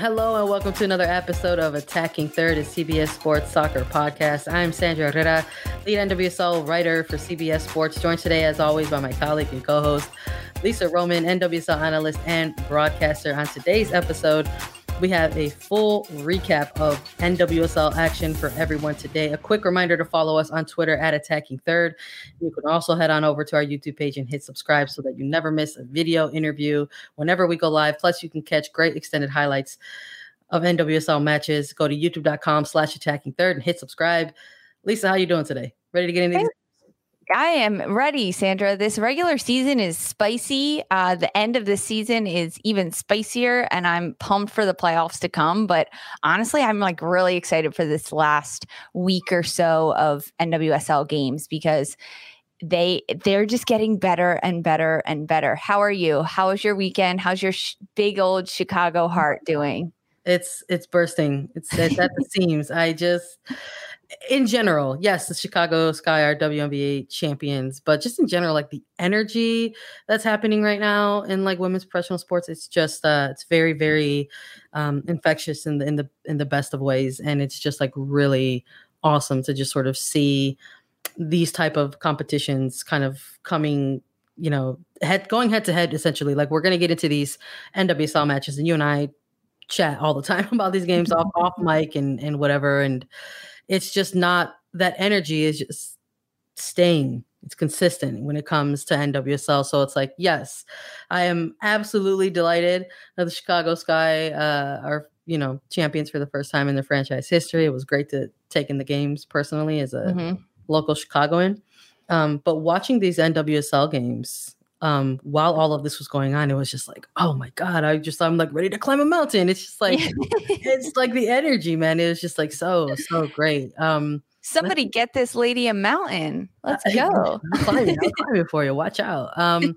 Hello and welcome to another episode of Attacking Third, a CBS Sports Soccer podcast. I'm Sandra Herrera, lead NWSL writer for CBS Sports, joined today, as always, by my colleague and co-host Lisa Roman, NWSL analyst and broadcaster. On today's episode, we have a full recap of NWSL action for everyone today. A quick reminder to follow us on Twitter at Attacking Third. You can also head on over to our YouTube page and hit subscribe so that you never miss a video interview whenever we go live. Plus, you can catch great extended highlights of NWSL matches. Go to youtube.com slash attacking third and hit subscribe. Lisa, how you doing today? Ready to get into these I am ready, Sandra. This regular season is spicy. Uh, the end of the season is even spicier, and I'm pumped for the playoffs to come. But honestly, I'm like really excited for this last week or so of NWSL games because they they're just getting better and better and better. How are you? How was your weekend? How's your sh- big old Chicago heart doing? It's it's bursting. It's, it's at the seams. I just in general, yes, the Chicago Sky are WNBA champions, but just in general, like the energy that's happening right now in like women's professional sports, it's just uh it's very, very um infectious in the in the in the best of ways. And it's just like really awesome to just sort of see these type of competitions kind of coming you know head going head to head essentially like we're going to get into these nwsl matches and you and i chat all the time about these games off off mic and and whatever and it's just not that energy is just staying it's consistent when it comes to NWSL. So it's like, yes, I am absolutely delighted that the Chicago Sky uh, are, you know, champions for the first time in their franchise history. It was great to take in the games personally as a mm-hmm. local Chicagoan. Um, but watching these NWSL games um, while all of this was going on, it was just like, oh my God, I just, I'm like ready to climb a mountain. It's just like, it's like the energy, man. It was just like so, so great. Um, Somebody get this lady a mountain. Let's go. I'm climbing, I'm climbing for you. Watch out. Um,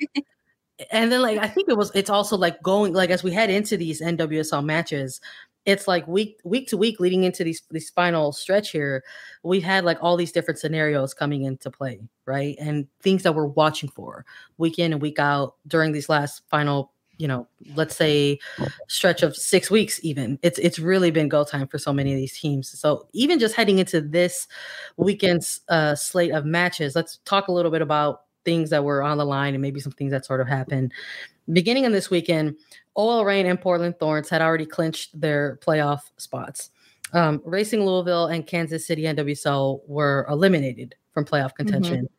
and then like I think it was it's also like going like as we head into these NWSL matches, it's like week week to week leading into these this final stretch here we've had like all these different scenarios coming into play right and things that we're watching for week in and week out during these last final you know let's say stretch of six weeks even. It's it's really been go time for so many of these teams. So even just heading into this weekend's uh, slate of matches let's talk a little bit about things that were on the line and maybe some things that sort of happened beginning of this weekend OL Reign and Portland Thorns had already clinched their playoff spots. Um, Racing Louisville and Kansas City NWSL were eliminated from playoff mm-hmm. contention.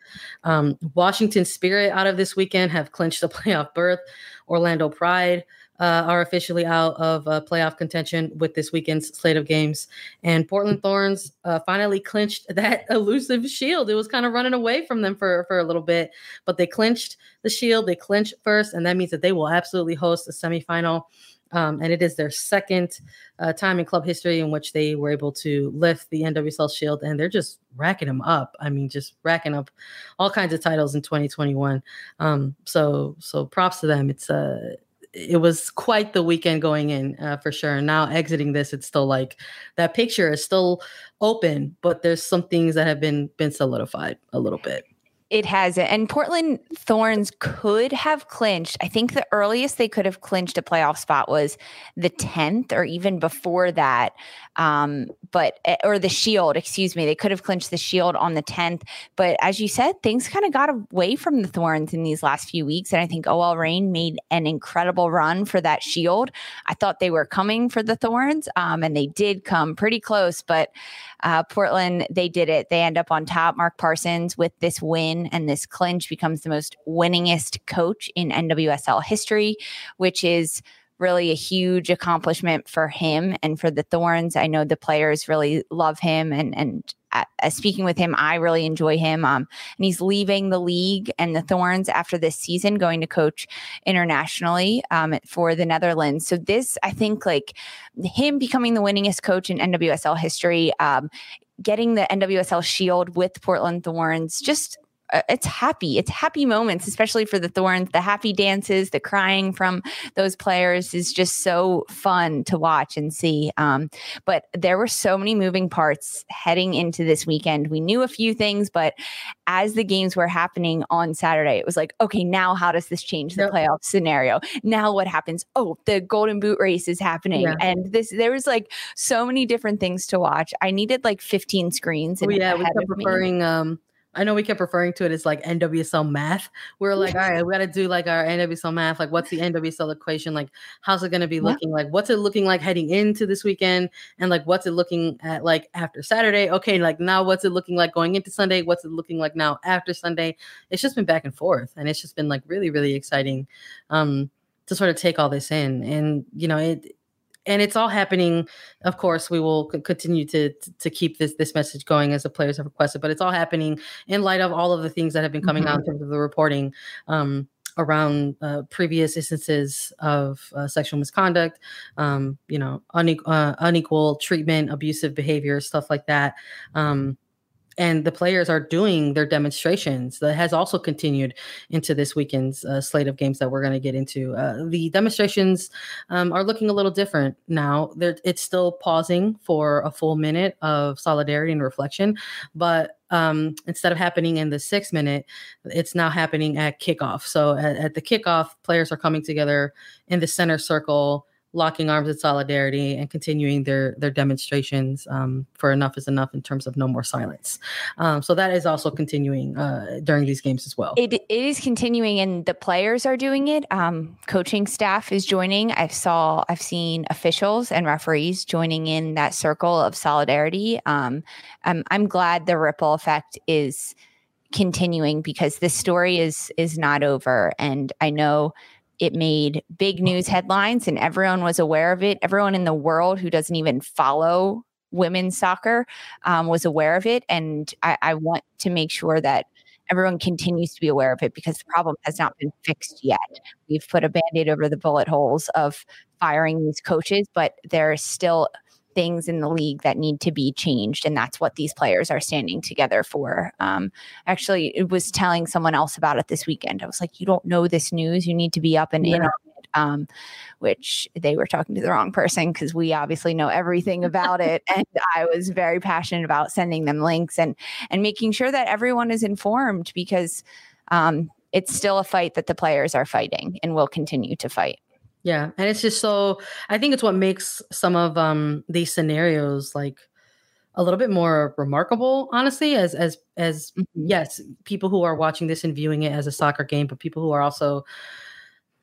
Mm-hmm. Um, Washington Spirit out of this weekend have clinched the playoff berth. Orlando Pride uh, are officially out of uh, playoff contention with this weekend's slate of games. And Portland Thorns uh, finally clinched that elusive shield. It was kind of running away from them for, for a little bit, but they clinched the shield. They clinched first, and that means that they will absolutely host the semifinal. Um, and it is their second uh, time in club history in which they were able to lift the NWSL Shield, and they're just racking them up. I mean, just racking up all kinds of titles in 2021. Um, so, so props to them. It's a uh, it was quite the weekend going in uh, for sure. And Now exiting this, it's still like that picture is still open, but there's some things that have been been solidified a little bit. It has it. And Portland Thorns could have clinched. I think the earliest they could have clinched a playoff spot was the 10th or even before that. Um, but eh, or the Shield, excuse me, they could have clinched the Shield on the 10th. But as you said, things kind of got away from the Thorns in these last few weeks, and I think OL Reign made an incredible run for that Shield. I thought they were coming for the Thorns, um, and they did come pretty close, but uh, Portland, they did it. They end up on top. Mark Parsons with this win and this clinch becomes the most winningest coach in NWSL history, which is really a huge accomplishment for him and for the Thorns. I know the players really love him and and uh, speaking with him, I really enjoy him. Um, and he's leaving the league and the Thorns after this season, going to coach internationally um, for the Netherlands. So this, I think, like him becoming the winningest coach in NWSL history, um, getting the NWSL Shield with Portland Thorns, just uh, it's happy. It's happy moments, especially for the Thorns. The happy dances, the crying from those players is just so fun to watch and see. Um, but there were so many moving parts heading into this weekend. We knew a few things, but as the games were happening on Saturday, it was like, okay, now how does this change the yep. playoff scenario? Now what happens? Oh, the Golden Boot race is happening, yeah. and this there was like so many different things to watch. I needed like 15 screens. Oh, yeah, we kept preferring. Um, I know we kept referring to it as like NWSL math. We are like, all right, we got to do like our NWSL math. Like, what's the NWSL equation? Like, how's it going to be looking? Like, what's it looking like heading into this weekend? And like, what's it looking at like after Saturday? Okay, like now, what's it looking like going into Sunday? What's it looking like now after Sunday? It's just been back and forth, and it's just been like really, really exciting um, to sort of take all this in. And you know, it and it's all happening of course we will continue to to keep this this message going as the players have requested but it's all happening in light of all of the things that have been coming mm-hmm. out in terms of the reporting um, around uh, previous instances of uh, sexual misconduct, um, you know, une- uh, unequal treatment, abusive behavior, stuff like that. Um, and the players are doing their demonstrations. That has also continued into this weekend's uh, slate of games that we're going to get into. Uh, the demonstrations um, are looking a little different now. They're, it's still pausing for a full minute of solidarity and reflection but um, instead of happening in the six minute it's now happening at kickoff. So at, at the kickoff players are coming together in the center circle locking arms in solidarity and continuing their their demonstrations um, for enough is enough in terms of no more silence. Um, so that is also continuing uh, during these games as well. It, it is continuing, and the players are doing it. Um, coaching staff is joining. I've saw I've seen officials and referees joining in that circle of solidarity. Um, I'm I'm glad the ripple effect is continuing because this story is is not over, and I know it made big news headlines and everyone was aware of it. Everyone in the world who doesn't even follow women's soccer um, was aware of it. And I, I want to make sure that everyone continues to be aware of it because the problem has not been fixed yet. We've put a band aid over the bullet holes of firing these coaches, but there are still things in the league that need to be changed and that's what these players are standing together for. Um, actually it was telling someone else about it this weekend. I was like you don't know this news. You need to be up and yeah. in on it. Um, which they were talking to the wrong person because we obviously know everything about it and i was very passionate about sending them links and and making sure that everyone is informed because um, it's still a fight that the players are fighting and will continue to fight yeah, and it's just so I think it's what makes some of um these scenarios like a little bit more remarkable honestly as as as mm-hmm. yes, people who are watching this and viewing it as a soccer game, but people who are also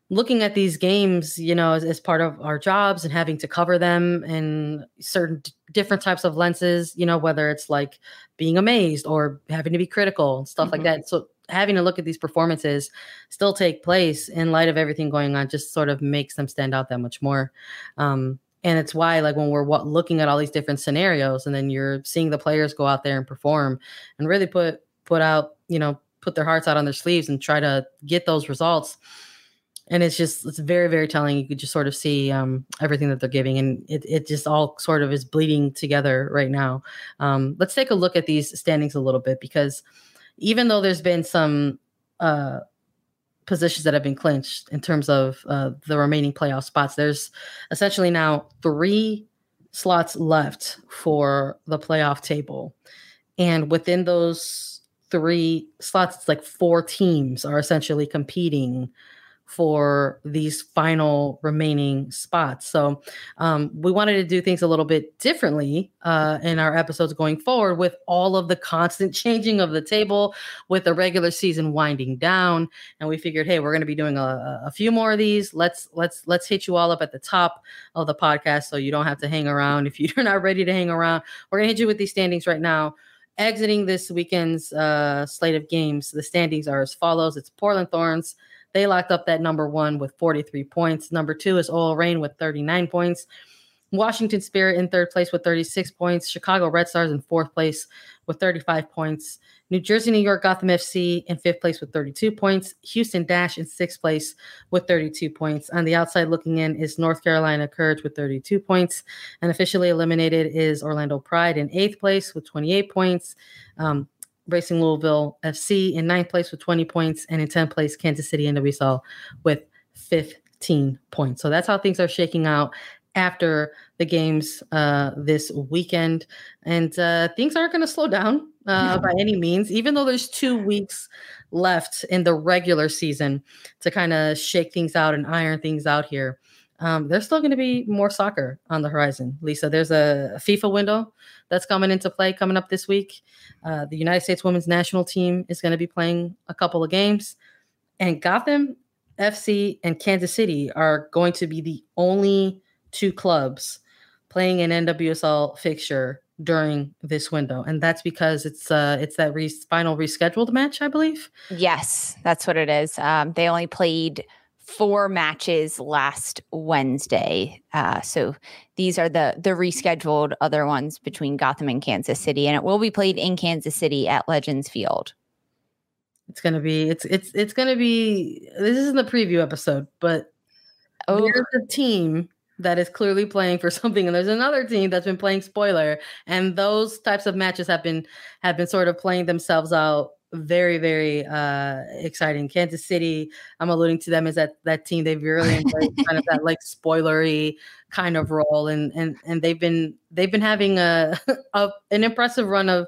looking at these games, you know, as, as part of our jobs and having to cover them in certain d- different types of lenses, you know, whether it's like being amazed or having to be critical and stuff mm-hmm. like that. So having to look at these performances still take place in light of everything going on just sort of makes them stand out that much more. Um, and it's why like when we're looking at all these different scenarios and then you're seeing the players go out there and perform and really put put out you know put their hearts out on their sleeves and try to get those results. And it's just it's very very telling. You could just sort of see um, everything that they're giving and it, it just all sort of is bleeding together right now. Um, let's take a look at these standings a little bit because even though there's been some uh, positions that have been clinched in terms of uh, the remaining playoff spots, there's essentially now three slots left for the playoff table. And within those three slots, it's like four teams are essentially competing for these final remaining spots. So um, we wanted to do things a little bit differently uh, in our episodes going forward with all of the constant changing of the table, with the regular season winding down. And we figured, hey, we're going to be doing a, a few more of these. Let's let's let's hit you all up at the top of the podcast so you don't have to hang around if you're not ready to hang around. We're going to hit you with these standings right now exiting this weekend's uh, slate of games, the standings are as follows. It's Portland Thorns they locked up that number one with 43 points. Number two is OL Reign with 39 points. Washington Spirit in third place with 36 points. Chicago Red Stars in fourth place with 35 points. New Jersey, New York, Gotham FC in fifth place with 32 points. Houston Dash in sixth place with 32 points. On the outside looking in is North Carolina Courage with 32 points. And officially eliminated is Orlando Pride in eighth place with 28 points. Um, Racing Louisville FC in ninth place with 20 points, and in 10th place, Kansas City and NWSL with 15 points. So that's how things are shaking out after the games uh, this weekend. And uh, things aren't going to slow down uh, by any means, even though there's two weeks left in the regular season to kind of shake things out and iron things out here um, there's still going to be more soccer on the horizon. Lisa, there's a, FIFA window that's coming into play coming up this week. Uh, the United States women's national team is going to be playing a couple of games, and Gotham FC and Kansas City are going to be the only two clubs playing an NWSL fixture during this window, and that's because it's uh it's that re- final rescheduled match, I believe. Yes, that's what it is. Um, they only played four matches last Wednesday. Uh, so these are the the rescheduled other ones between Gotham and Kansas City, and it will be played in Kansas City at Legends Field. It's gonna be it's it's it's gonna be this isn't the preview episode, but oh. there's a team that is clearly playing for something and there's another team that's been playing spoiler and those types of matches have been have been sort of playing themselves out very very uh exciting. Kansas city i'm alluding to them as that that team. They've really embraced kind of that like spoilery kind of role and and and they've been they've been having a, a an impressive run of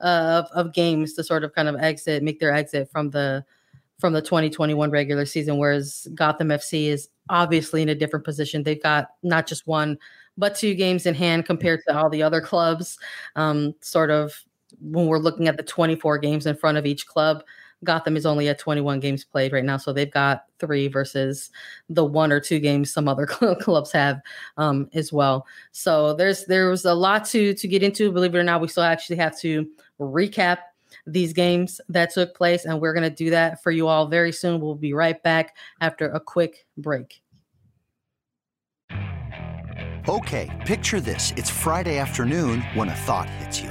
uh, of, of games to sort of kind of exit make their exit from the from the 2021 regular season whereas gotham fc is obviously in a different position. They've got not just one but two games in hand compared to all the other clubs um, sort of when we're looking at the 24 games in front of each club, Gotham is only at 21 games played right now, so they've got three versus the one or two games some other clubs have um, as well. So there's there's a lot to to get into. Believe it or not, we still actually have to recap these games that took place, and we're gonna do that for you all very soon. We'll be right back after a quick break. Okay, picture this: it's Friday afternoon when a thought hits you.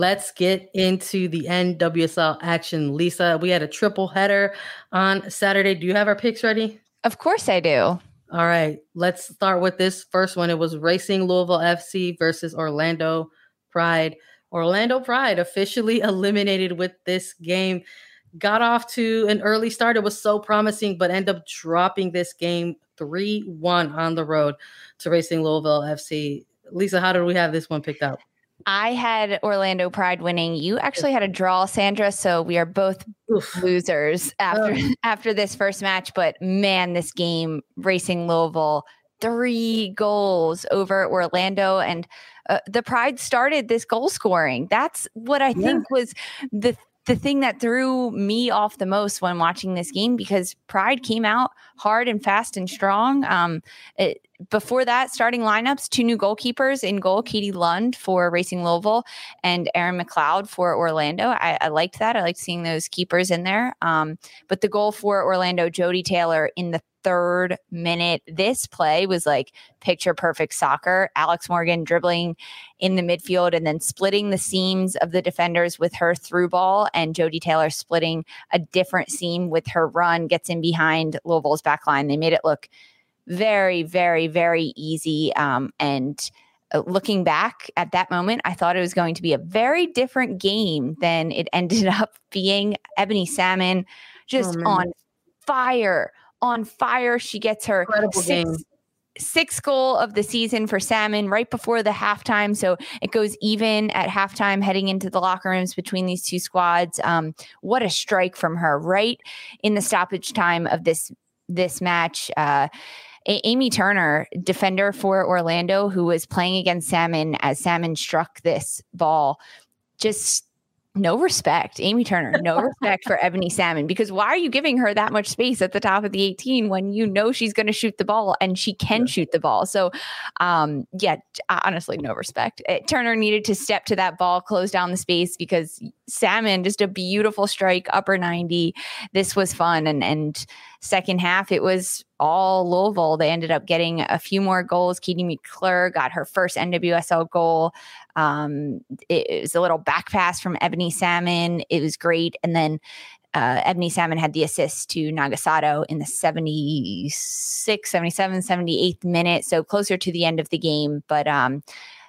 Let's get into the NWSL action. Lisa, we had a triple header on Saturday. Do you have our picks ready? Of course I do. All right, let's start with this first one. It was Racing Louisville FC versus Orlando Pride. Orlando Pride officially eliminated with this game. Got off to an early start. It was so promising, but end up dropping this game 3 1 on the road to Racing Louisville FC. Lisa, how did we have this one picked out? I had Orlando Pride winning. You actually had a draw, Sandra. So we are both Oof. losers after oh. after this first match. But man, this game, Racing Louisville, three goals over Orlando, and uh, the Pride started this goal scoring. That's what I yeah. think was the the thing that threw me off the most when watching this game because Pride came out hard and fast and strong. Um, it, before that, starting lineups, two new goalkeepers in goal, Katie Lund for Racing Louisville and Erin McLeod for Orlando. I, I liked that. I liked seeing those keepers in there. Um, but the goal for Orlando, Jodie Taylor in the third minute. This play was like picture perfect soccer. Alex Morgan dribbling in the midfield and then splitting the seams of the defenders with her through ball, and Jodie Taylor splitting a different seam with her run, gets in behind Louisville's back line. They made it look very, very, very easy. Um, and uh, looking back at that moment, I thought it was going to be a very different game than it ended up being. Ebony Salmon just oh, on fire on fire. She gets her incredible six, game. Sixth goal of the season for Salmon right before the halftime. So it goes even at halftime, heading into the locker rooms between these two squads. Um, what a strike from her right in the stoppage time of this this match. Uh, Amy Turner, defender for Orlando, who was playing against Salmon as Salmon struck this ball, just no respect, Amy Turner, no respect for Ebony Salmon because why are you giving her that much space at the top of the 18 when you know she's going to shoot the ball and she can yeah. shoot the ball? So, um, yeah, honestly, no respect. It, Turner needed to step to that ball, close down the space because Salmon, just a beautiful strike, upper 90. This was fun. And, and, second half, it was all Louisville. They ended up getting a few more goals. Katie McClure got her first NWSL goal. Um, it, it, was a little back pass from Ebony Salmon. It was great. And then uh, Ebony Salmon had the assist to Nagasato in the 76, 77, 78th minute. So closer to the end of the game. But um,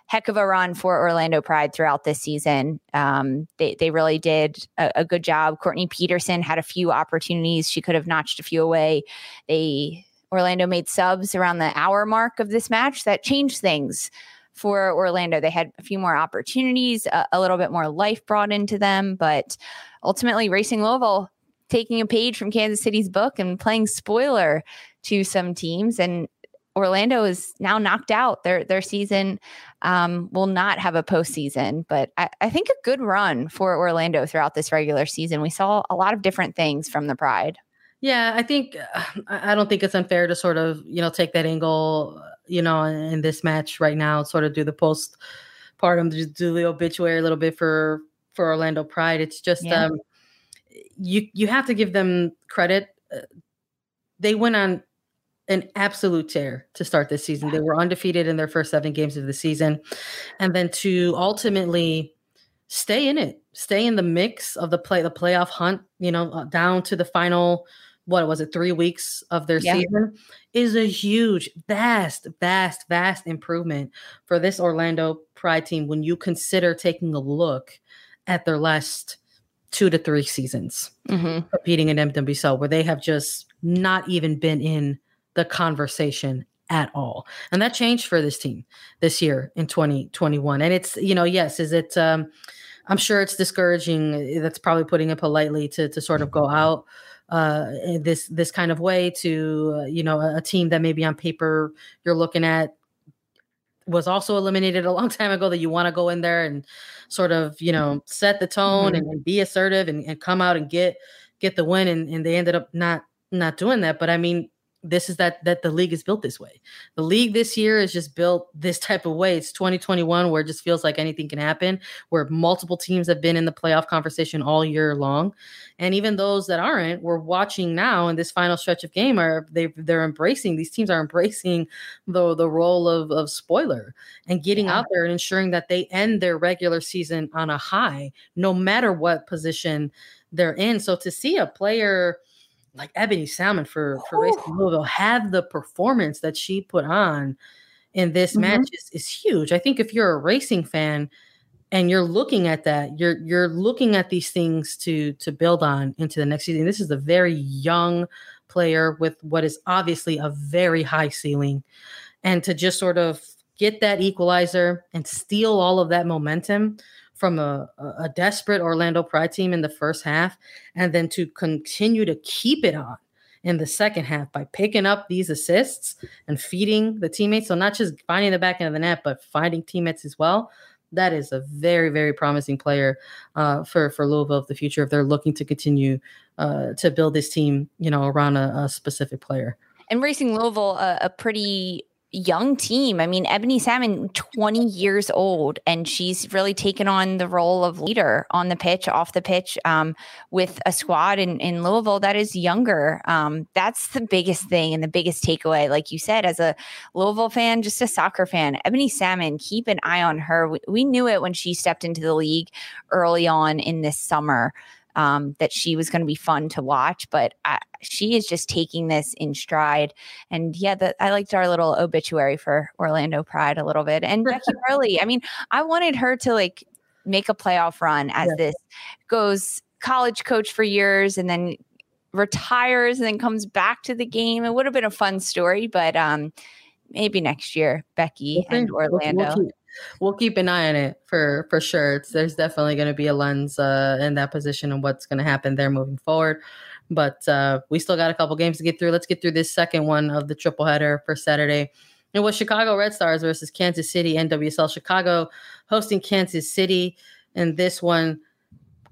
heck of a run for Orlando Pride throughout this season. Um, they, they really did a, a good job. Courtney Petersen had a few opportunities. She could have notched a few away. They Orlando made subs around the hour mark of this match that changed things for Orlando. They had a few more opportunities, a, a little bit more life brought into them, but ultimately, Racing Louisville taking a page from Kansas City's book and playing spoiler to some teams. And Orlando is now knocked out. Their their season um, will not have a postseason, but I, I, think a good run for Orlando throughout this regular season. We saw a lot of different things from the Pride. Yeah, I think I don't think it's unfair to sort of you know take that angle you know, in this match right now, sort of do the post partum, do the obituary a little bit for for Orlando Pride. It's just yeah. um, you you have to give them credit. Uh, they went on an absolute tear to start this season. They were undefeated in their first seven games of the season, and then to ultimately stay in it, stay in the mix of the play, the playoff hunt. You know, uh, down to the final what was it, three weeks of their yeah. season, is a huge, vast, vast, vast improvement for this Orlando Pride team when you consider taking a look at their last two to three seasons mm-hmm. competing in NWSL, where they have just not even been in the conversation at all. And that changed for this team this year in 2021. And it's, you know, yes, is it um I'm sure it's discouraging. That's probably putting it politely to to sort of go out uh, this this kind of way to uh, you know a, a, team that maybe on paper you're looking at was also eliminated a long time ago that you want to go in there and sort of you know set the tone mm-hmm. and, and, be assertive and, and, come out and get get the win and, and they ended up not not doing that but i mean this is that that the league is built this way. The league this year is just built this type of way. It's 2021 where it just feels like anything can happen, where multiple teams have been in the playoff conversation all year long. And even those that aren't, we're watching now in this final stretch of game are they they're embracing these teams are embracing the the role of of spoiler and getting yeah. out there and ensuring that they end their regular season on a high no matter what position they're in. So to see a player like Ebony Salmon for for Racing Louisville have the performance that she put on in this mm-hmm. match is, is huge. I think if you're a racing fan and you're looking at that, you're you're looking at these things to to build on into the next season. This is a very young player with what is obviously a very high ceiling, and to just sort of get that equalizer and steal all of that momentum from a, a desperate Orlando Pride team in the first half, and then to continue to keep it on in the second half by picking up these assists and feeding the teammates. So not just finding the back end of the net, but finding teammates as well. that is a very very promising player uh, for for Louisville of the future if they're looking to continue uh, to build this team, you know, around a, a specific player. And Racing Louisville, a, a pretty young team. I mean, Ebony Salmon, 20 years old, and she's really taken on the role of leader on the pitch, off the pitch, um, with a squad in, in Louisville that is younger. Um, that's the biggest thing and the biggest takeaway. Like you said, as a Louisville fan, just a soccer fan, Ebony Salmon, keep an eye on her. We, we knew it when she stepped into the league early on in this summer um, that she was going to be fun to watch, but I, she is just taking this in stride. And yeah, the, I liked our little obituary for Orlando Pride a little bit. And Becky Burleigh, I mean, I wanted her to like make a playoff run as yeah. this goes college coach for years and then retires and then comes back to the game. It would have been a fun story, but um, maybe next year, Becky and Orlando. We'll keep, we'll keep an eye on it for for sure. It's, there's definitely going to be a lens uh, in that position and what's going to happen there moving forward. But uh, we still got a couple games to get through. Let's get through this second one of the triple header for Saturday. It was Chicago Red Stars versus Kansas City NWSL. Chicago hosting Kansas City, and this one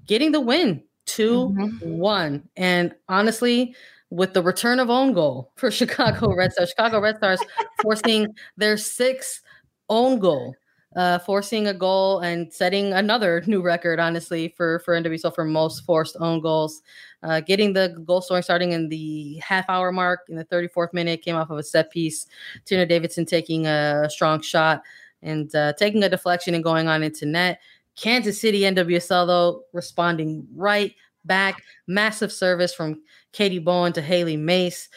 getting the win 2 mm-hmm. 1. And honestly, with the return of own goal for Chicago Red Stars, Chicago Red Stars forcing their sixth own goal uh, forcing a goal and setting another new record, honestly, for for NWSL for most forced own goals. Uh, getting the goal scoring starting in the half hour mark in the 34th minute came off of a set piece. Tierna Davidson taking a strong shot and uh, taking a deflection and going on into net. Kansas City NWSL though responding right back. Massive service from Katie Bowen to Hailie Mace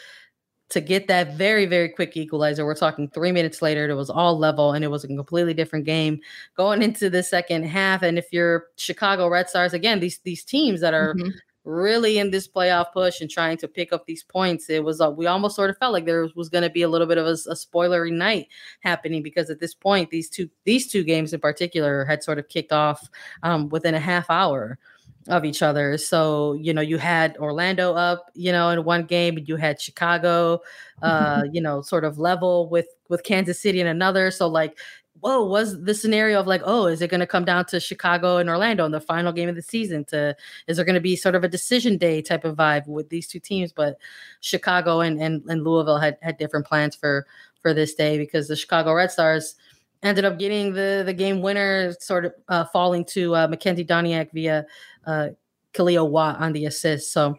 to get that very, very quick equalizer. We're talking three minutes later, it was all level and it was a completely different game going into the second half. And if you're Chicago Red Stars, again, these these teams that are mm-hmm. really in this playoff push and trying to pick up these points, it was uh, we almost sort of felt like there was going to be a little bit of a, a spoilery night happening because at this point, these two these two games in particular had sort of kicked off um, within a half hour of each other. So, you know, you had Orlando up, you know, in one game, you had Chicago uh, you know, sort of level with with Kansas City in another. So like whoa, was the scenario of like, oh, is it going to come down to Chicago and Orlando in the final game of the season? To is there going to be sort of a decision day type of vibe with these two teams? But Chicago and and, and Louisville had had different plans for for this day because the Chicago Red Stars ended up getting the the game winner, sort of uh, falling to uh, Makenzy Doniak via uh, Kealia Watt on the assist. So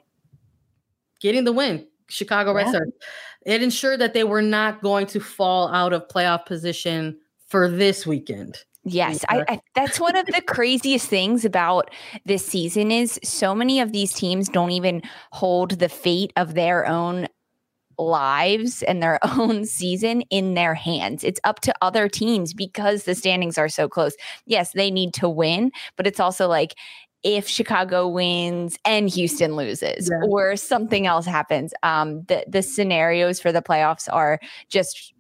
getting the win, Chicago yeah. Red Stars. It ensured that they were not going to fall out of playoff position for this weekend. Yes, I, I, that's one of the craziest things about this season is so many of these teams don't even hold the fate of their own lives and their own season in their hands. It's up to other teams because the standings are so close. Yes, they need to win, but it's also like if Chicago wins and Houston loses yeah. or something else happens. Um, the the scenarios for the playoffs are just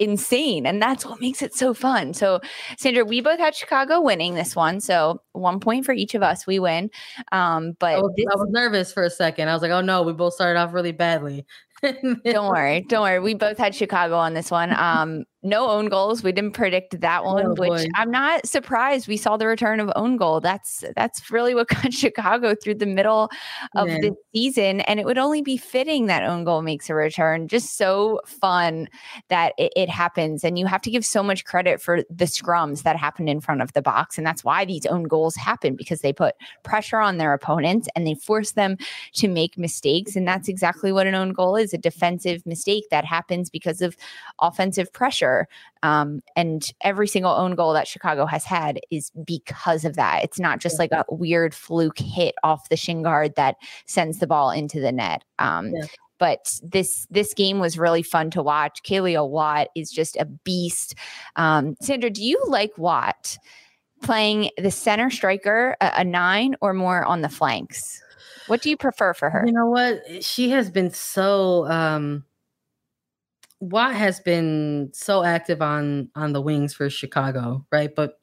insane. And that's what makes it so fun. So, Sandra, we both had Chicago winning this one. So, one point for each of us. We win. Um, but I was, this- I was nervous for a second. I was like, oh no, we both started off really badly. Don't worry. Don't worry. We both had Chicago on this one. Um, no own goals. We didn't predict that one, oh, which I'm not surprised. We saw the return of own goal. That's that's really what got Chicago through the middle of Man. the season, and it would only be fitting that own goal makes a return. Just so fun that it, it happens, and you have to give so much credit for the scrums that happened in front of the box, and that's why these own goals happen because they put pressure on their opponents and they force them to make mistakes, and that's exactly what an own goal is—a defensive mistake that happens because of offensive pressure um, and every single own goal that Chicago has had is because of that. It's not just like a weird fluke hit off the shin guard that sends the ball into the net. Um, yeah but this this game was really fun to watch. Kealia Watt is just a beast. Um, Sandra, do you like Watt playing the center striker, a, a, nine, or more on the flanks? What do you prefer for her? You know what? She has been so um, Watt has been so active on on the wings for Chicago, right? But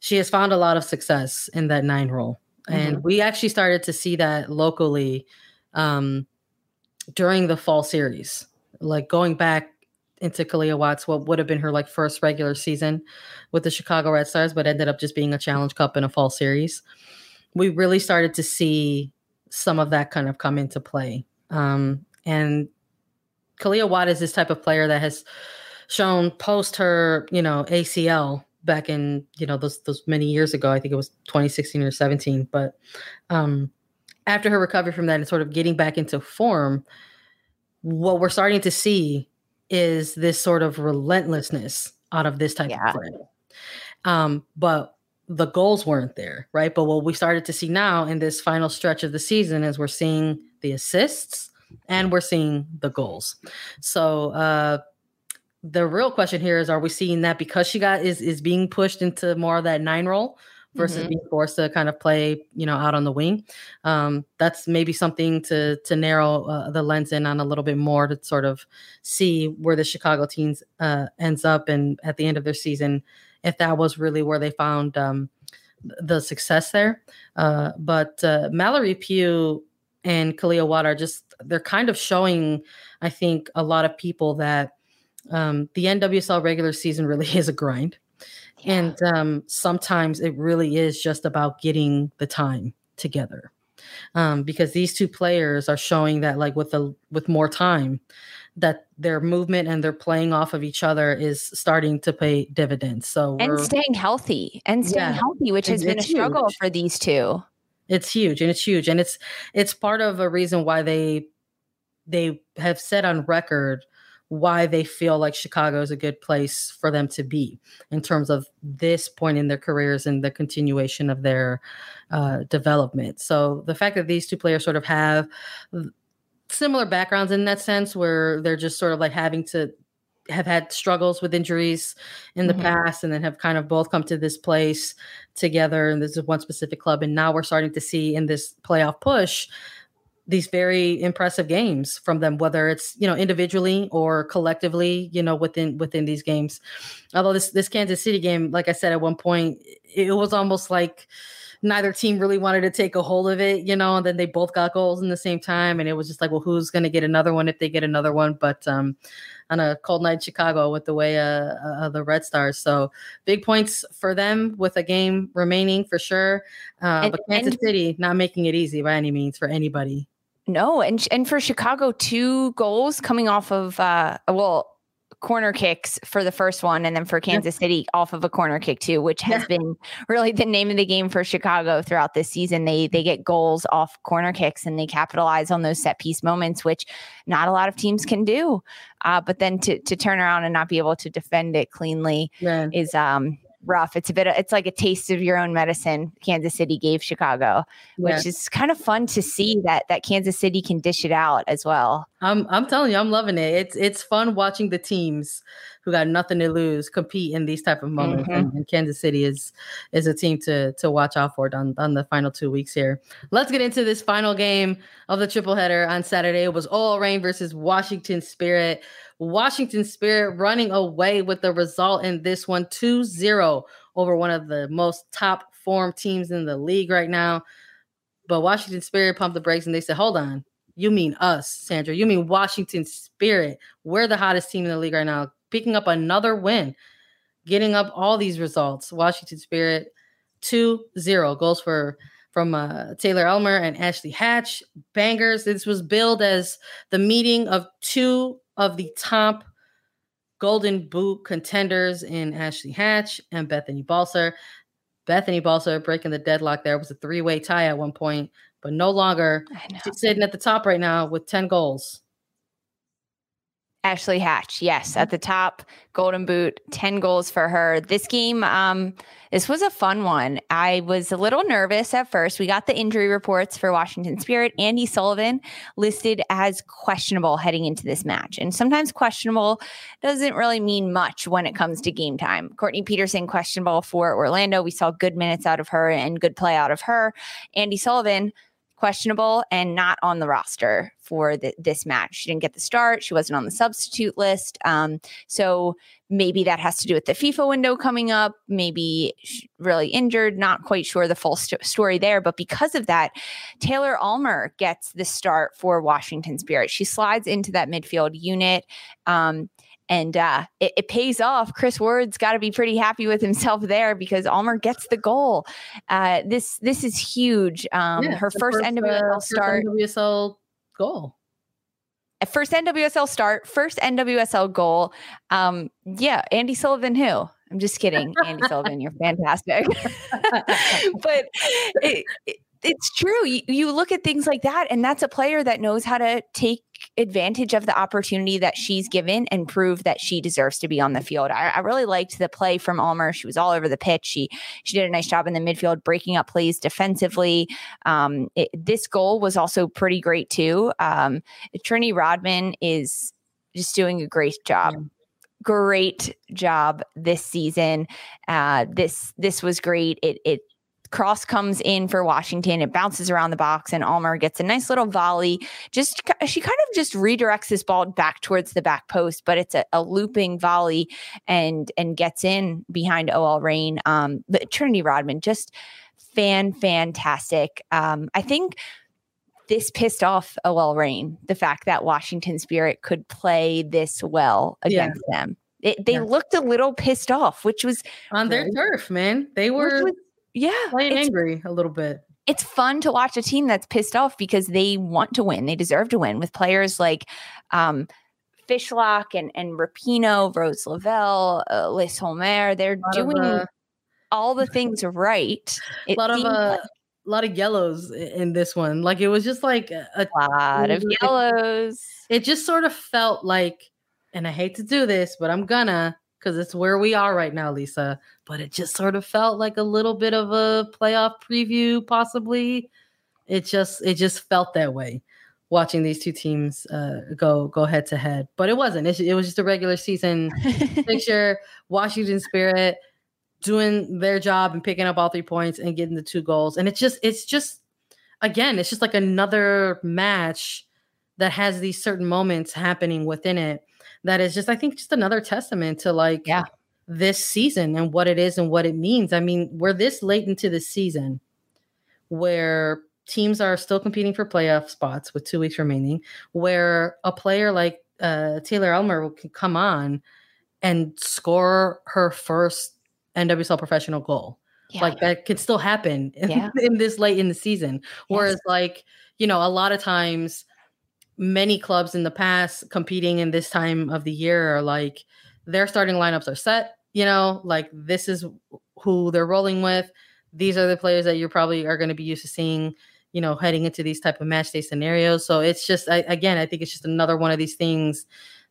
she has found a lot of success in that nine role, mm-hmm. and we actually started to see that locally um, during the fall series. Like going back into Kealia Watts what would have been her like first regular season with the Chicago Red Stars, but ended up just being a Challenge Cup in a fall series. We really started to see some of that kind of come into play. Um, and Kealia Watt is this type of player that has shown post her, you know, ACL back in, you know, those those many years ago. I think it was 2016 or 17. But um after her recovery from that and sort of getting back into form, what we're starting to see is this sort of relentlessness out of this type yeah. of player. Um, but the goals weren't there, right? But what we started to see now in this final stretch of the season is we're seeing the assists and we're seeing the goals. So uh the real question here is are we seeing that because she got is is being pushed into more of that nine role versus mm-hmm. being forced to kind of play, you know, out on the wing. Um, that's maybe something to to narrow uh, the lens in on a little bit more to sort of see where the Chicago teams uh, ends up and at the end of their season, if that was really where they found um, the success there. Uh, but uh, Mallory Pugh and Kealia Watt are just they're kind of showing, I think, a lot of people that um, the NWSL regular season really is a grind. Yeah. And um, sometimes it really is just about getting the time together. Um, because these two players are showing that like with the with more time that their movement and their playing off of each other is starting to pay dividends. So and staying healthy and staying yeah, healthy, which has been a struggle huge. for these two. It's huge and it's huge and it's it's part of a reason why they they have said on record why they feel like Chicago is a good place for them to be in terms of this point in their careers and the continuation of their uh, development. So the fact that these two players sort of have similar backgrounds in that sense, where they're just sort of like having to have had struggles with injuries in the mm-hmm. past and then have kind of both come to this place together and this is one specific club and now we're starting to see in this playoff push these very impressive games from them whether it's you know individually or collectively you know within within these games although this this kansas city game like i said at one point it was almost like neither team really wanted to take a hold of it you know and then they both got goals in the same time and it was just like well who's going to get another one if they get another one? But um on a cold night in chicago with the way uh, uh, the red stars. So big points for them with a game remaining for sure. Uh, and, but kansas and- city not making it easy by any means for anybody. No, and and for Chicago, two goals coming off of uh, well corner kicks for the first one and then for Kansas yeah. City off of a corner kick too which has yeah. been really the name of the game for Chicago throughout this season they they get goals off corner kicks and they capitalize on those set piece moments which not a lot of teams can do uh, but then to to turn around and not be able to defend it cleanly yeah. is um rough. It's a bit, of, it's like a taste of your own medicine. Kansas City gave Chicago, which is kind of fun to see that that Kansas City can dish it out as well. I'm I'm telling you, I'm loving it. It's it's fun watching the teams who got nothing to lose compete in these type of moments. Mm-hmm. And, and, Kansas City is is a team to to watch out for on, on the final two weeks here. Let's get into this final game of the triple header on Saturday. It was OL Reign versus Washington Spirit. Washington Spirit running away with the result in this one 2 0 over one of the most top form teams in the league right now. But Washington Spirit pumped the brakes and they said, hold on. You mean us, Sandra. You mean Washington Spirit. We're the hottest team in the league right now, picking up another win, getting up all these results. Washington Spirit 2 0 goals for from uh, Taylor Aylmer and Ashley Hatch. Bangers. This was billed as the meeting of two of the top Golden Boot contenders in Ashley Hatch and Bethany Balcer. Bethany Balcer breaking the deadlock there was a three way tie at one point, but no longer. She's sitting at the top right now with 10 goals. Ashley Hatch, yes, at the top, Golden Boot, 10 goals for her. This game, um, this was a fun one. I was a little nervous at first. We got the injury reports for Washington Spirit. Andi Sullivan listed as questionable heading into this match. And sometimes questionable doesn't really mean much when it comes to game time. Courtney Petersen, questionable for Orlando. We saw good minutes out of her and good play out of her. Andi Sullivan, questionable and not on the roster for the, this match. She didn't get the start. She wasn't on the substitute list. Um, so maybe that has to do with the FIFA window coming up. Maybe really injured. Not quite sure the full st- story there. But because of that, Taylor Aylmer gets the start for Washington Spirit. She slides into that midfield unit. Um, and uh, it, it, pays off. Kris Ward's got to be pretty happy with himself there because Aylmer gets the goal. Uh, this this is huge. Um, yeah, her first, first NWSL uh, start. First NWSL goal. First NWSL start, first NWSL goal. Um, yeah, Andi Sullivan, who? I'm just kidding, Andi Sullivan. You're fantastic. but it, it, it's true. You, you look at things like that, and that's a player that knows how to take advantage of the opportunity that she's given and prove that she deserves to be on the field. I, I, really liked the play from Aylmer. She was all over the pitch. She she did a nice job in the midfield, breaking up plays defensively. Um, it, this goal was also pretty great too. Um, Trinity Rodman is just doing a great job. Yeah great job this season. Uh, this this was great. It it cross comes in for Washington. It bounces around the box, and Aylmer gets a nice little volley. Just she kind of just redirects this ball back towards the back post, but it's a, a looping volley and and gets in behind OL Reign. Um, but Trinity Rodman just fan fantastic. Um, I think this pissed off OL Reign, the fact that Washington Spirit could play this well against yeah. them. It, they yeah. looked a little pissed off, which was on their turf, man. They were yeah, playing angry a little bit. It's fun to watch a team that's pissed off because they want to win. They deserve to win with players like um, Fishlock and and Rapinoe, Rose Lavelle, uh, Liz Holmer. They're doing of, uh, all the things right. A lot of uh, like, a lot of yellows in this one. Like it was just like a, a lot of yellows. It just sort of felt like, and I hate to do this, but I'm gonna because it's where we are right now, Lisa. But it just sort of felt like a little bit of a playoff preview, possibly. It just it just felt that way watching these two teams uh, go go head to head. But it wasn't. It, it was just a regular season picture. Washington Spirit doing their job and picking up all three points and getting the two goals. And it's just it's just again, it's just like another match that has these certain moments happening within it that is just I think just another testament to like yeah this season and what it is and what it means. I mean, we're this late into the season where teams are still competing for playoff spots with two weeks remaining, where a player like uh, Taylor Aylmer can come on and score her first NWSL professional goal. Yeah. Like that could still happen in, yeah. in, this late in the season. Whereas, yes. like, you know, a lot of times many clubs in the past competing in this time of the year are like their starting lineups are set, you know, like this is who they're rolling with. These are the players that you probably are going to be used to seeing, you know, heading into these type of match day scenarios. So it's just I, again, I think it's just another one of these things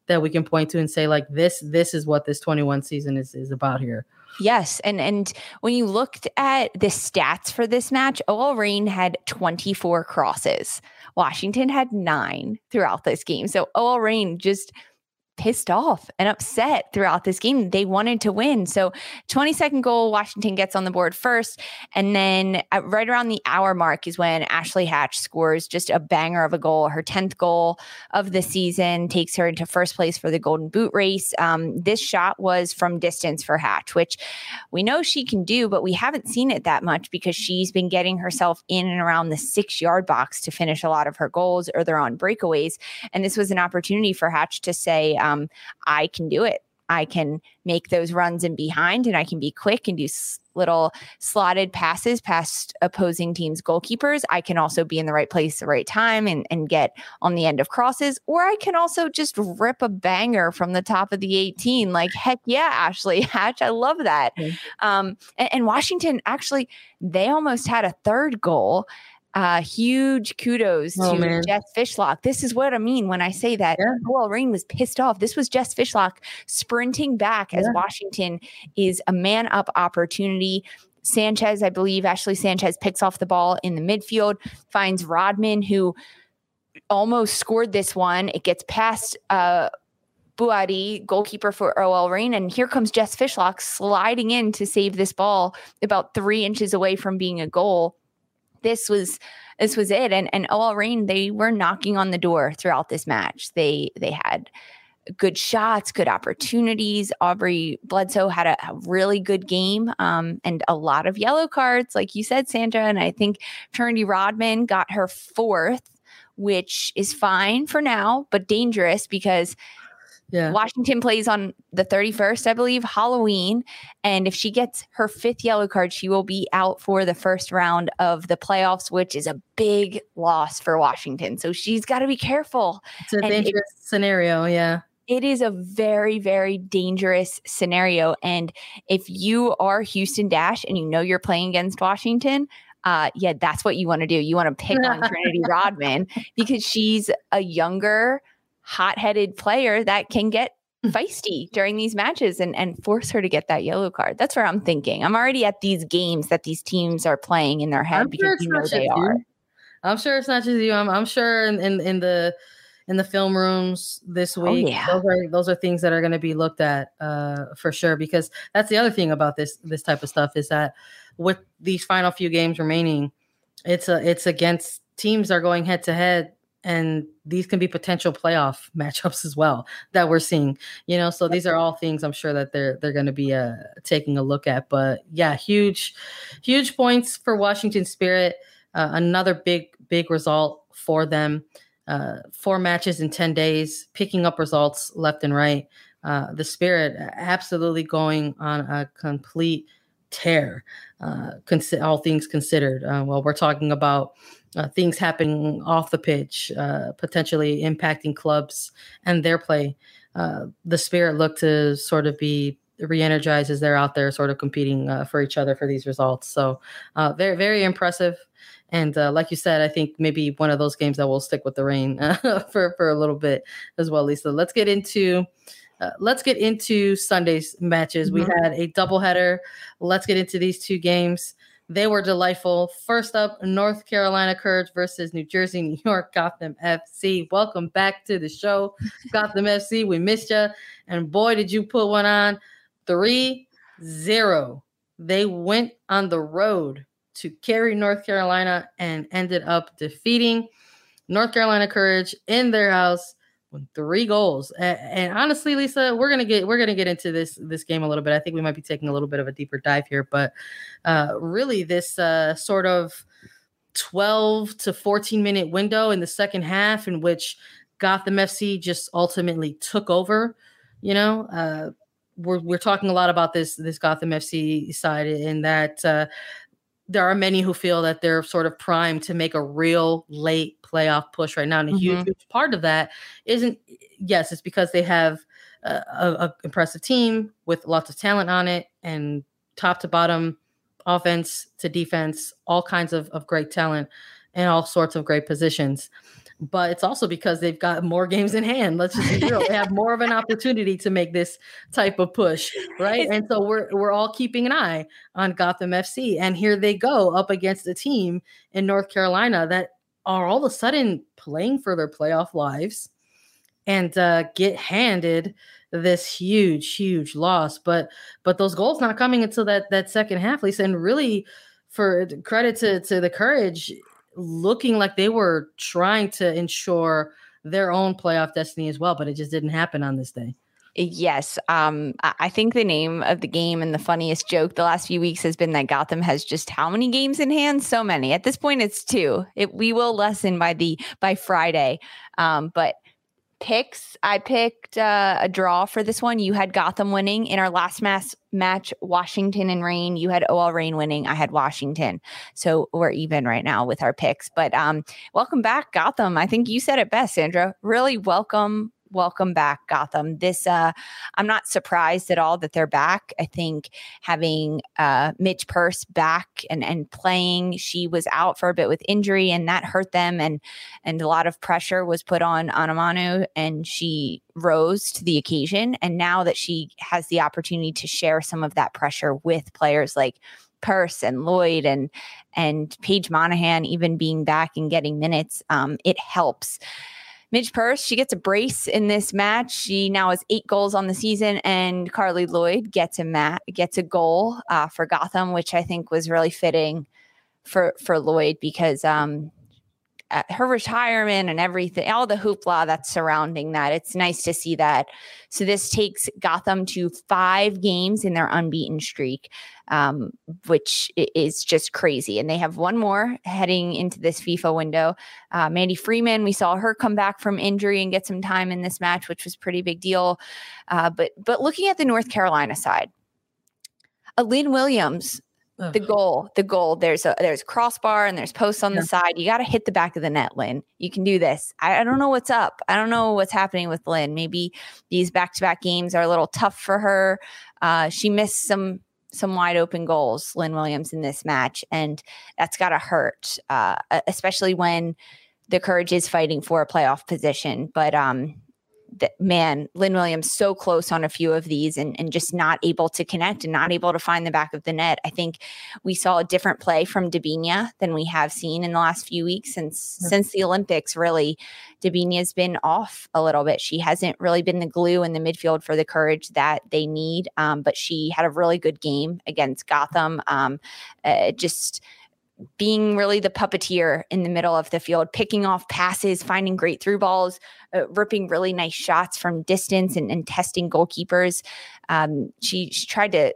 that we can point to and say like this this is what this 21 season is is about here. Yes, and and when you looked at the stats for this match, OL Reign had 24 crosses. Washington had 9 throughout this game. So OL Reign just pissed off and upset throughout this game. They wanted to win. So, 22nd goal, Washington gets on the board first. And then right around the hour mark is when Ashley Hatch scores just a banger of a goal. Her 10th goal of the season takes her into first place for the Golden Boot race. Um, this shot was from distance for Hatch, which we know she can do, but we haven't seen it that much because she's been getting herself in and around the six yard box to finish a lot of her goals or they're on breakaways. And this was an opportunity for Hatch to say, um, I can do it. I can make those runs in behind and I can be quick and do little slotted passes past opposing teams' goalkeepers. I can also be in the right place at the right time and, and get on the end of crosses, or I can also just rip a banger from the top of the 18. Like, heck yeah, Ashley Hatch. I love that. Mm-hmm. Um, and, and Washington actually, they almost had a third goal. Uh, huge kudos oh, to man. Jess Fishlock. This is what I mean when I say that yeah. OL Reign was pissed off. This was Jess Fishlock sprinting back yeah. as Washington is a man up opportunity. Sanchez, I believe Ashley Sanchez picks off the ball in the midfield, finds Rodman, who almost scored this one. It gets past uh, Bouhaddi, goalkeeper for OL Reign. And here comes Jess Fishlock sliding in to save this ball about three inches away from being a goal this was this was it. And and OL Reign, they were knocking on the door throughout this match. They they had good shots, good opportunities. Aubrey Bledsoe had a, a really good game um, and a lot of yellow cards, like you said, Sandra. And I think Trinity Rodman got her fourth, which is fine for now, but dangerous because Yeah. Washington plays on the 31st, I believe, Halloween. And if she gets her fifth yellow card, she will be out for the first round of the playoffs, which is a big loss for Washington. So she's got to be careful. It's a And it- dangerous scenario. Yeah. It is a very, very dangerous scenario. And if you are Houston Dash and you know you're playing against Washington, uh, yeah, that's what you want to do. You want to pick on Trinity Rodman because she's a younger, hot headed player that can get feisty during these matches and, and force her to get that yellow card. That's where I'm thinking. I'm already at these games that these teams are playing in their head I'm because sure it's you not know just they you. are. I'm sure it's not just you. I'm, I'm sure in, in, in the in the film rooms this Oh, week, yeah. those are those are things that are going to be looked at uh, for sure. Because that's the other thing about this this type of stuff is that with these final few games remaining, it's a it's against teams that are going head to head, and these can be potential playoff matchups as well that we're seeing. You know, so these are all things I'm sure that they're they're going to be uh, taking a look at. But yeah, huge huge points for Washington Spirit. Uh, another big big result for them. Uh, four matches in 10 days, picking up results left and right. Uh, the Spirit absolutely going on a complete tear, uh, consi- all things considered. Uh, well, we're talking about uh, things happening off the pitch, uh, potentially impacting clubs and their play. Uh, the Spirit look to sort of be re-energized as they're out there sort of competing uh, for each other for these results. So uh, very, very impressive. And uh, like you said, I think maybe one of those games that will stick with the Reign for for a little bit as well, Lisa. Let's get into uh, let's get into Sunday's matches. We had a doubleheader. Let's get into these two games. They were delightful. First up, North Carolina Courage versus New Jersey, New York Gotham FC. Welcome back to the show, Gotham FC. We missed you. And boy, did you put one on 3 0. They went on the road to carry North Carolina and ended up defeating North Carolina Courage in their house three goals. And, honestly, Lisa, we're gonna get we're gonna get into this this game a little bit. I think we might be taking a little bit of a deeper dive here, but uh, really, this uh, sort of 12 to 14 minute window in the second half in which Gotham FC just ultimately took over. You know, uh, we're we're talking a lot about this this Gotham FC side in that uh, there are many who feel that they're sort of primed to make a real late playoff push right now, and a huge, Mhm. huge part of that isn't yes, it's because they have a, a, a impressive team with lots of talent on it and top to bottom offense to defense, all kinds of, of great talent and all sorts of great positions. But it's also because they've got more games in hand. Let's just be real. they have more of an opportunity to make this type of push, right? And so we're we're all keeping an eye on Gotham FC. And here they go up against a team in North Carolina that are all of a sudden playing for their playoff lives and uh, get handed this huge, huge loss. But but those goals not coming until that that second half, Lisa. And really, for credit to to the courage, looking like they were trying to ensure their own playoff destiny as well. But it just didn't happen on this day. Yes. Um, I think the name of the game and the funniest joke the last few weeks has been that Gotham has just how many games in hand? So many. At this point, it's two. It, we will lessen by the by Friday. Um, but picks, I picked uh, a draw for this one. You had Gotham winning in our last mass match, Washington and Reign. You had OL Reign winning. I had Washington. So we're even right now with our picks. But um, welcome back, Gotham. I think you said it best, Sandra. Really welcome welcome back gotham. This uh i'm not surprised at all that they're back. I think having uh Midge Purce back and and playing she was out for a bit with injury and that hurt them and and a lot of pressure was put on Onumonu and she rose to the occasion. And now that she has the opportunity to share some of that pressure with players like Purce and Lloyd and and Paige Monahan even being back and getting minutes, um, it helps. Midge Purce, she gets a brace in this match. She now has eight goals on the season, and Carli Lloyd gets a mat gets a goal uh, for Gotham, which I think was really fitting for for Lloyd because um, uh, her retirement and everything, all the hoopla that's surrounding that. It's nice to see that. So this takes Gotham to five games in their unbeaten streak, um, which is just crazy. And they have one more heading into this FIFA window. Uh, Mandy Freeman, we saw her come back from injury and get some time in this match, which was pretty big deal. Uh, but but looking at the North Carolina side, a Lynn The goal, the goal. There's a there's crossbar and there's posts on yeah. the side. You got to hit the back of the net, Lynn. You can do this. I, I, don't know what's up. I don't know what's happening with Lynn. Maybe these back to back games are a little tough for her. Uh, she missed some some wide open goals, Lynn Williams, in this match, and that's got to hurt, uh, especially when the Courage is fighting for a playoff position. But um, that man, Lynn Williams so close on a few of these and, and just not able to connect and not able to find the back of the net. I think we saw a different play from Debinha than we have seen in the last few weeks since mm-hmm. since the Olympics. Really, Debinha's been off a little bit. She hasn't really been the glue in the midfield for the courage that they need. Um, but she had a really good game against Gotham. Um, uh, just being really the puppeteer in the middle of the field, picking off passes, finding great through balls, uh, ripping really nice shots from distance and, and testing goalkeepers. Um, she, she tried to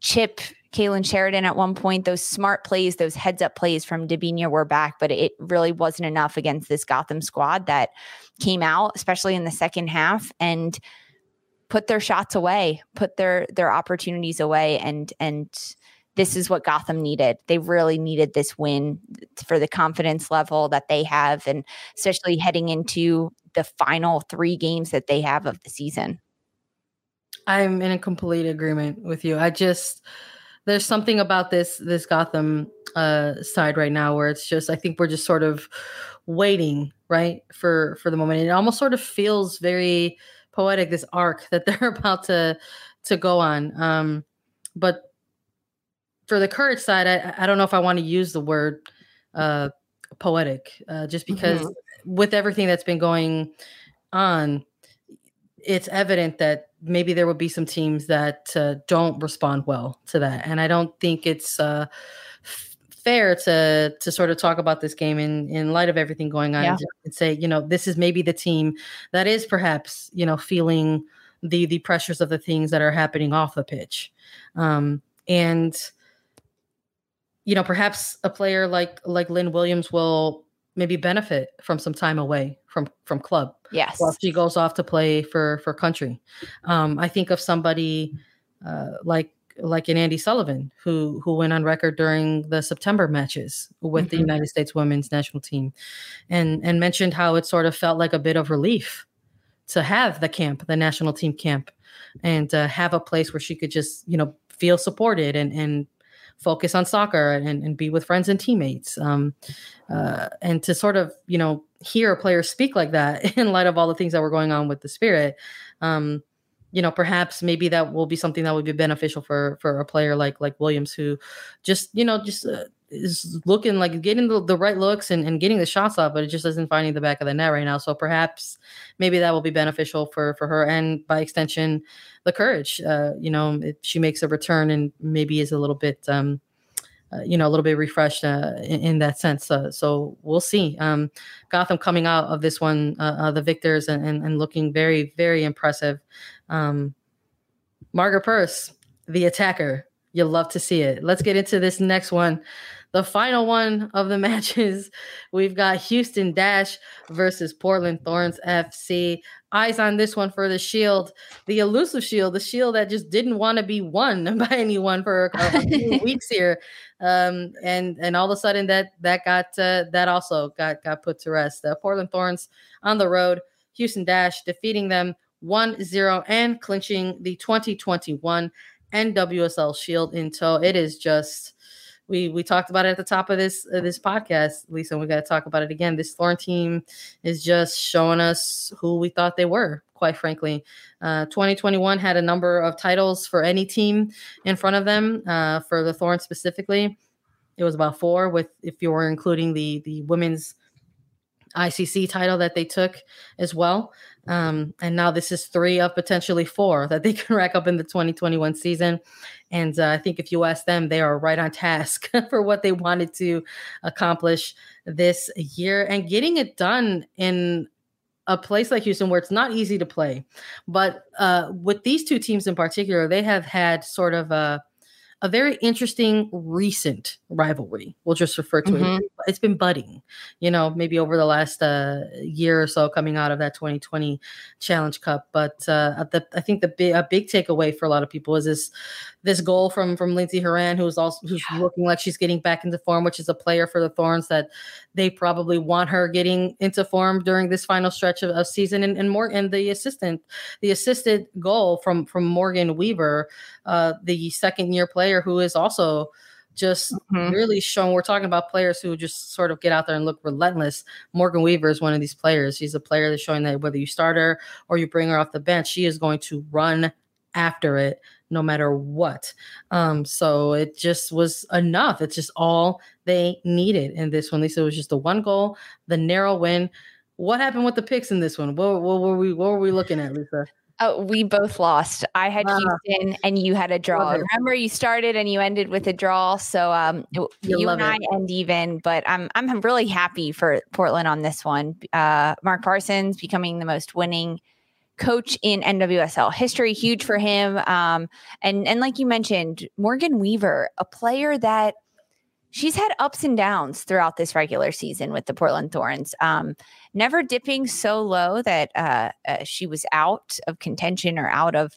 chip Kailen Sheridan at one point. Those smart plays, those heads up plays from Debinha were back, but it really wasn't enough against this Gotham squad that came out, especially in the second half, and put their shots away, put their their opportunities away, and and this is what Gotham needed. They really needed this win for the confidence level that they have, and especially heading into the final three games that they have of the season. I'm in a complete agreement with you. I just there's something about this this Gotham uh side right now where it's just I think we're just sort of waiting, right, for for the moment. And It almost sort of feels very poetic this arc that they're about to to go on. Um but for the courage side, I, I don't know if I want to use the word uh, poetic, uh, just because mm-hmm. with everything that's been going on, it's evident that maybe there will be some teams that uh, don't respond well to that, and I don't think it's uh, f- fair to to sort of talk about this game in in light of everything going on yeah. and say, you know, this is maybe the team that is perhaps you know feeling the the pressures of the things that are happening off the pitch, um, and you know, perhaps a player like like Lynn Williams will maybe benefit from some time away from from club. Yes, while she goes off to play for for country. Um, I think of somebody uh, like like an Andi Sullivan who who went on record during the September matches with mm-hmm. the United States women's national team, and and mentioned how it sort of felt like a bit of relief to have the camp, the national team camp, and uh, have a place where she could just you know feel supported and and focus on soccer and, and be with friends and teammates. Um, uh, and to sort of, you know, hear a player speak like that in light of all the things that were going on with the spirit, um, you know, perhaps maybe that will be something that would be beneficial for for a player like like Williams, who just you know just uh, is looking like getting the, the right looks and, and getting the shots off, but it just isn't finding the back of the net right now. So perhaps maybe that will be beneficial for for her and by extension the courage. Uh, you know, if she makes a return and maybe is a little bit um, uh, you know, a little bit refreshed uh, in, in, that sense. Uh, so we'll see. Um, Gotham coming out of this one, uh, uh, the victors, and, and, and, looking very, very impressive. Um, Margaret Purce, the attacker. You'll love to see it. Let's get into this next one the final one of the matches, we've got Houston Dash versus Portland Thorns FC. Eyes on this one for the Shield, the elusive Shield, the Shield that just didn't want to be won by anyone for a, few weeks here, um, and and all of a sudden that that got uh, that also got got put to rest. The Portland Thorns on the road, Houston Dash defeating them 1-0 and clinching the 2021 NWSL Shield in tow. It is just we we talked about it at the top of this uh, this podcast, Lisa. we got to talk about it again. This Thorn team is just showing us who we thought they were. Quite frankly, uh, 2021 had a number of titles for any team in front of them. Uh, for the Thorn specifically, it was about four. With if you were including the the women's ICC title that they took as well. Um, and now this is three of potentially four that they can rack up in the 2021 season. And uh, I think if you ask them, they are right on task for what they wanted to accomplish this year and getting it done in a place like Houston where it's not easy to play. But uh, with these two teams in particular, they have had sort of a a very interesting recent rivalry. We'll just refer to mm-hmm. it. It's been budding, you know, maybe over the last uh, year or so coming out of that 2020 Challenge Cup. But uh, the, I think the big, a big takeaway for a lot of people is this this goal from from Lindsey Horan, who's also who's yeah. looking like she's getting back into form, which is a player for the Thorns that they probably want her getting into form during this final stretch of, of season. And, and more and the assistant, the assisted goal from from Morgan Weaver, uh, the second year player who is also just mm-hmm. really shown we're talking about players who just sort of get out there and look relentless. Morgan Weaver is one of these players. She's a player that's showing that whether you start her or you bring her off the bench, she is going to run after it no matter what. Um, so it just was enough. It's just all they needed in this one. They said it was just the one goal, the narrow win. What happened with the picks in this one? What, what were we what were we looking at, Lisa? Oh, we both lost. I had uh, Houston and you had a draw. Remember, you started and you ended with a draw. So um, you, you and I end even, but I'm I'm really happy for Portland on this one. Uh, Mark Parsons becoming the most winning coach in NWSL history, huge for him. Um, and and like you mentioned, Morgan Weaver, a player that she's had ups and downs throughout this regular season with the Portland Thorns. Um, never dipping so low that uh, uh, she was out of contention or out of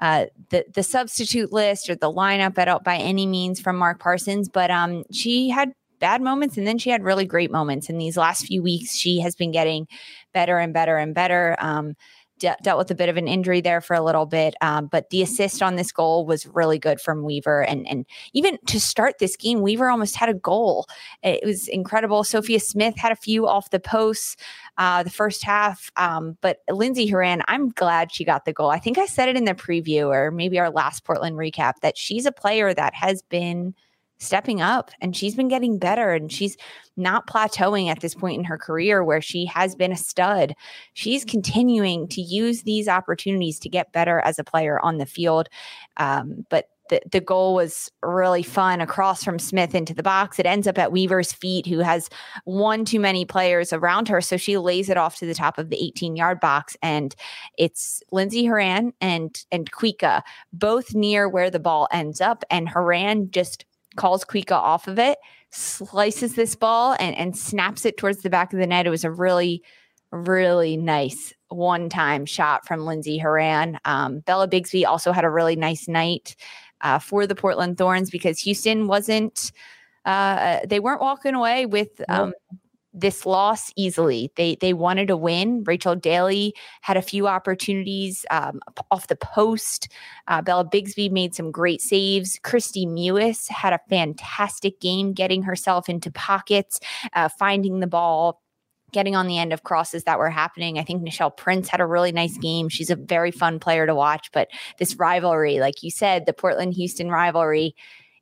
uh, the the substitute list or the lineup at by any means from Mark Parsons, but um, she had bad moments and then she had really great moments in these last few weeks she has been getting better and better and better um, de- dealt with a bit of an injury there for a little bit. Um, but the assist on this goal was really good from Weaver. And, and even to start this game, Weaver almost had a goal. It was incredible. Sophia Smith had a few off the posts uh, the first half. Um, but Lindsey Horan, I'm glad she got the goal. I think I said it in the preview or maybe our last Portland recap that she's a player that has been – stepping up and she's been getting better and she's not plateauing at this point in her career where she has been a stud. She's continuing to use these opportunities to get better as a player on the field. Um, but the, the goal was really fun across from Smith into the box. It ends up at Weaver's feet, who has one too many players around her. So she lays it off to the top of the 18 yard box. And it's Lindsey Horan and and Kuikka both near where the ball ends up. And Horan just calls Kuikka off of it, slices this ball and, and snaps it towards the back of the net. It was a really, really nice one time shot from Lindsey Horan. Um, Bella Bixby also had a really nice night uh, for the Portland Thorns because Houston wasn't. Uh, they weren't walking away with um, this loss easily. They they wanted to win. Rachel Daly had a few opportunities um, off the post. Uh, Bella Bixby made some great saves. Kristie Mewis had a fantastic game, getting herself into pockets, uh, finding the ball. Getting on the end of crosses that were happening. I think Nichelle Prince had a really nice game. She's a very fun player to watch. But this rivalry, like you said, the Portland Houston rivalry,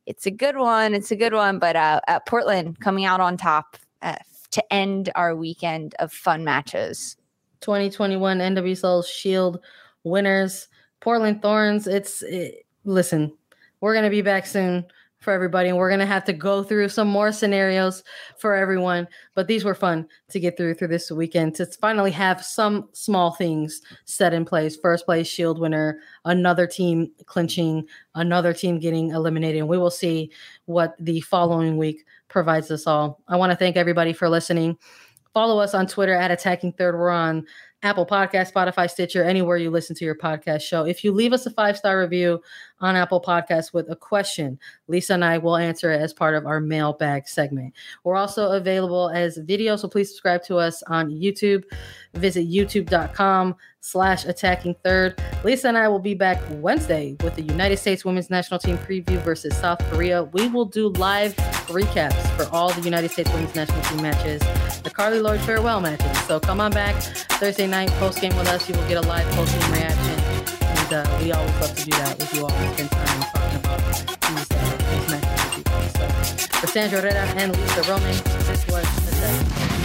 it's a good one. It's a good one. But uh, Portland coming out on top uh, to end our weekend of fun matches. 2021 NWSL Shield winners, Portland Thorns. It's it, listen, we're gonna be back soon for everybody, and we're gonna have to go through some more scenarios for everyone. But these were fun to get through through this weekend to finally have some small things set in place. First place Shield winner, another team clinching, another team getting eliminated. And we will see what the following week provides us all. I want to thank everybody for listening. Follow us on Twitter at Attacking Third. We're on Apple Podcast, Spotify, Stitcher, anywhere you listen to your podcast show. If you leave us a five star review on Apple Podcasts with a question, Lisa and I will answer it as part of our mailbag segment. We're also available as video, so please subscribe to us on YouTube. Visit youtube.com slash attacking third. Lisa and I will be back Wednesday with the United States Women's National Team preview versus South Korea. We will do live recaps for all the United States Women's National Team matches, the Carli Lloyd farewell matches. So come on back Thursday night post game with us. You will get a live post game reaction. And uh, we always love to do that with you all. Spend time talking about these, uh, these you. So for Sandra and Lisa Roman, this was the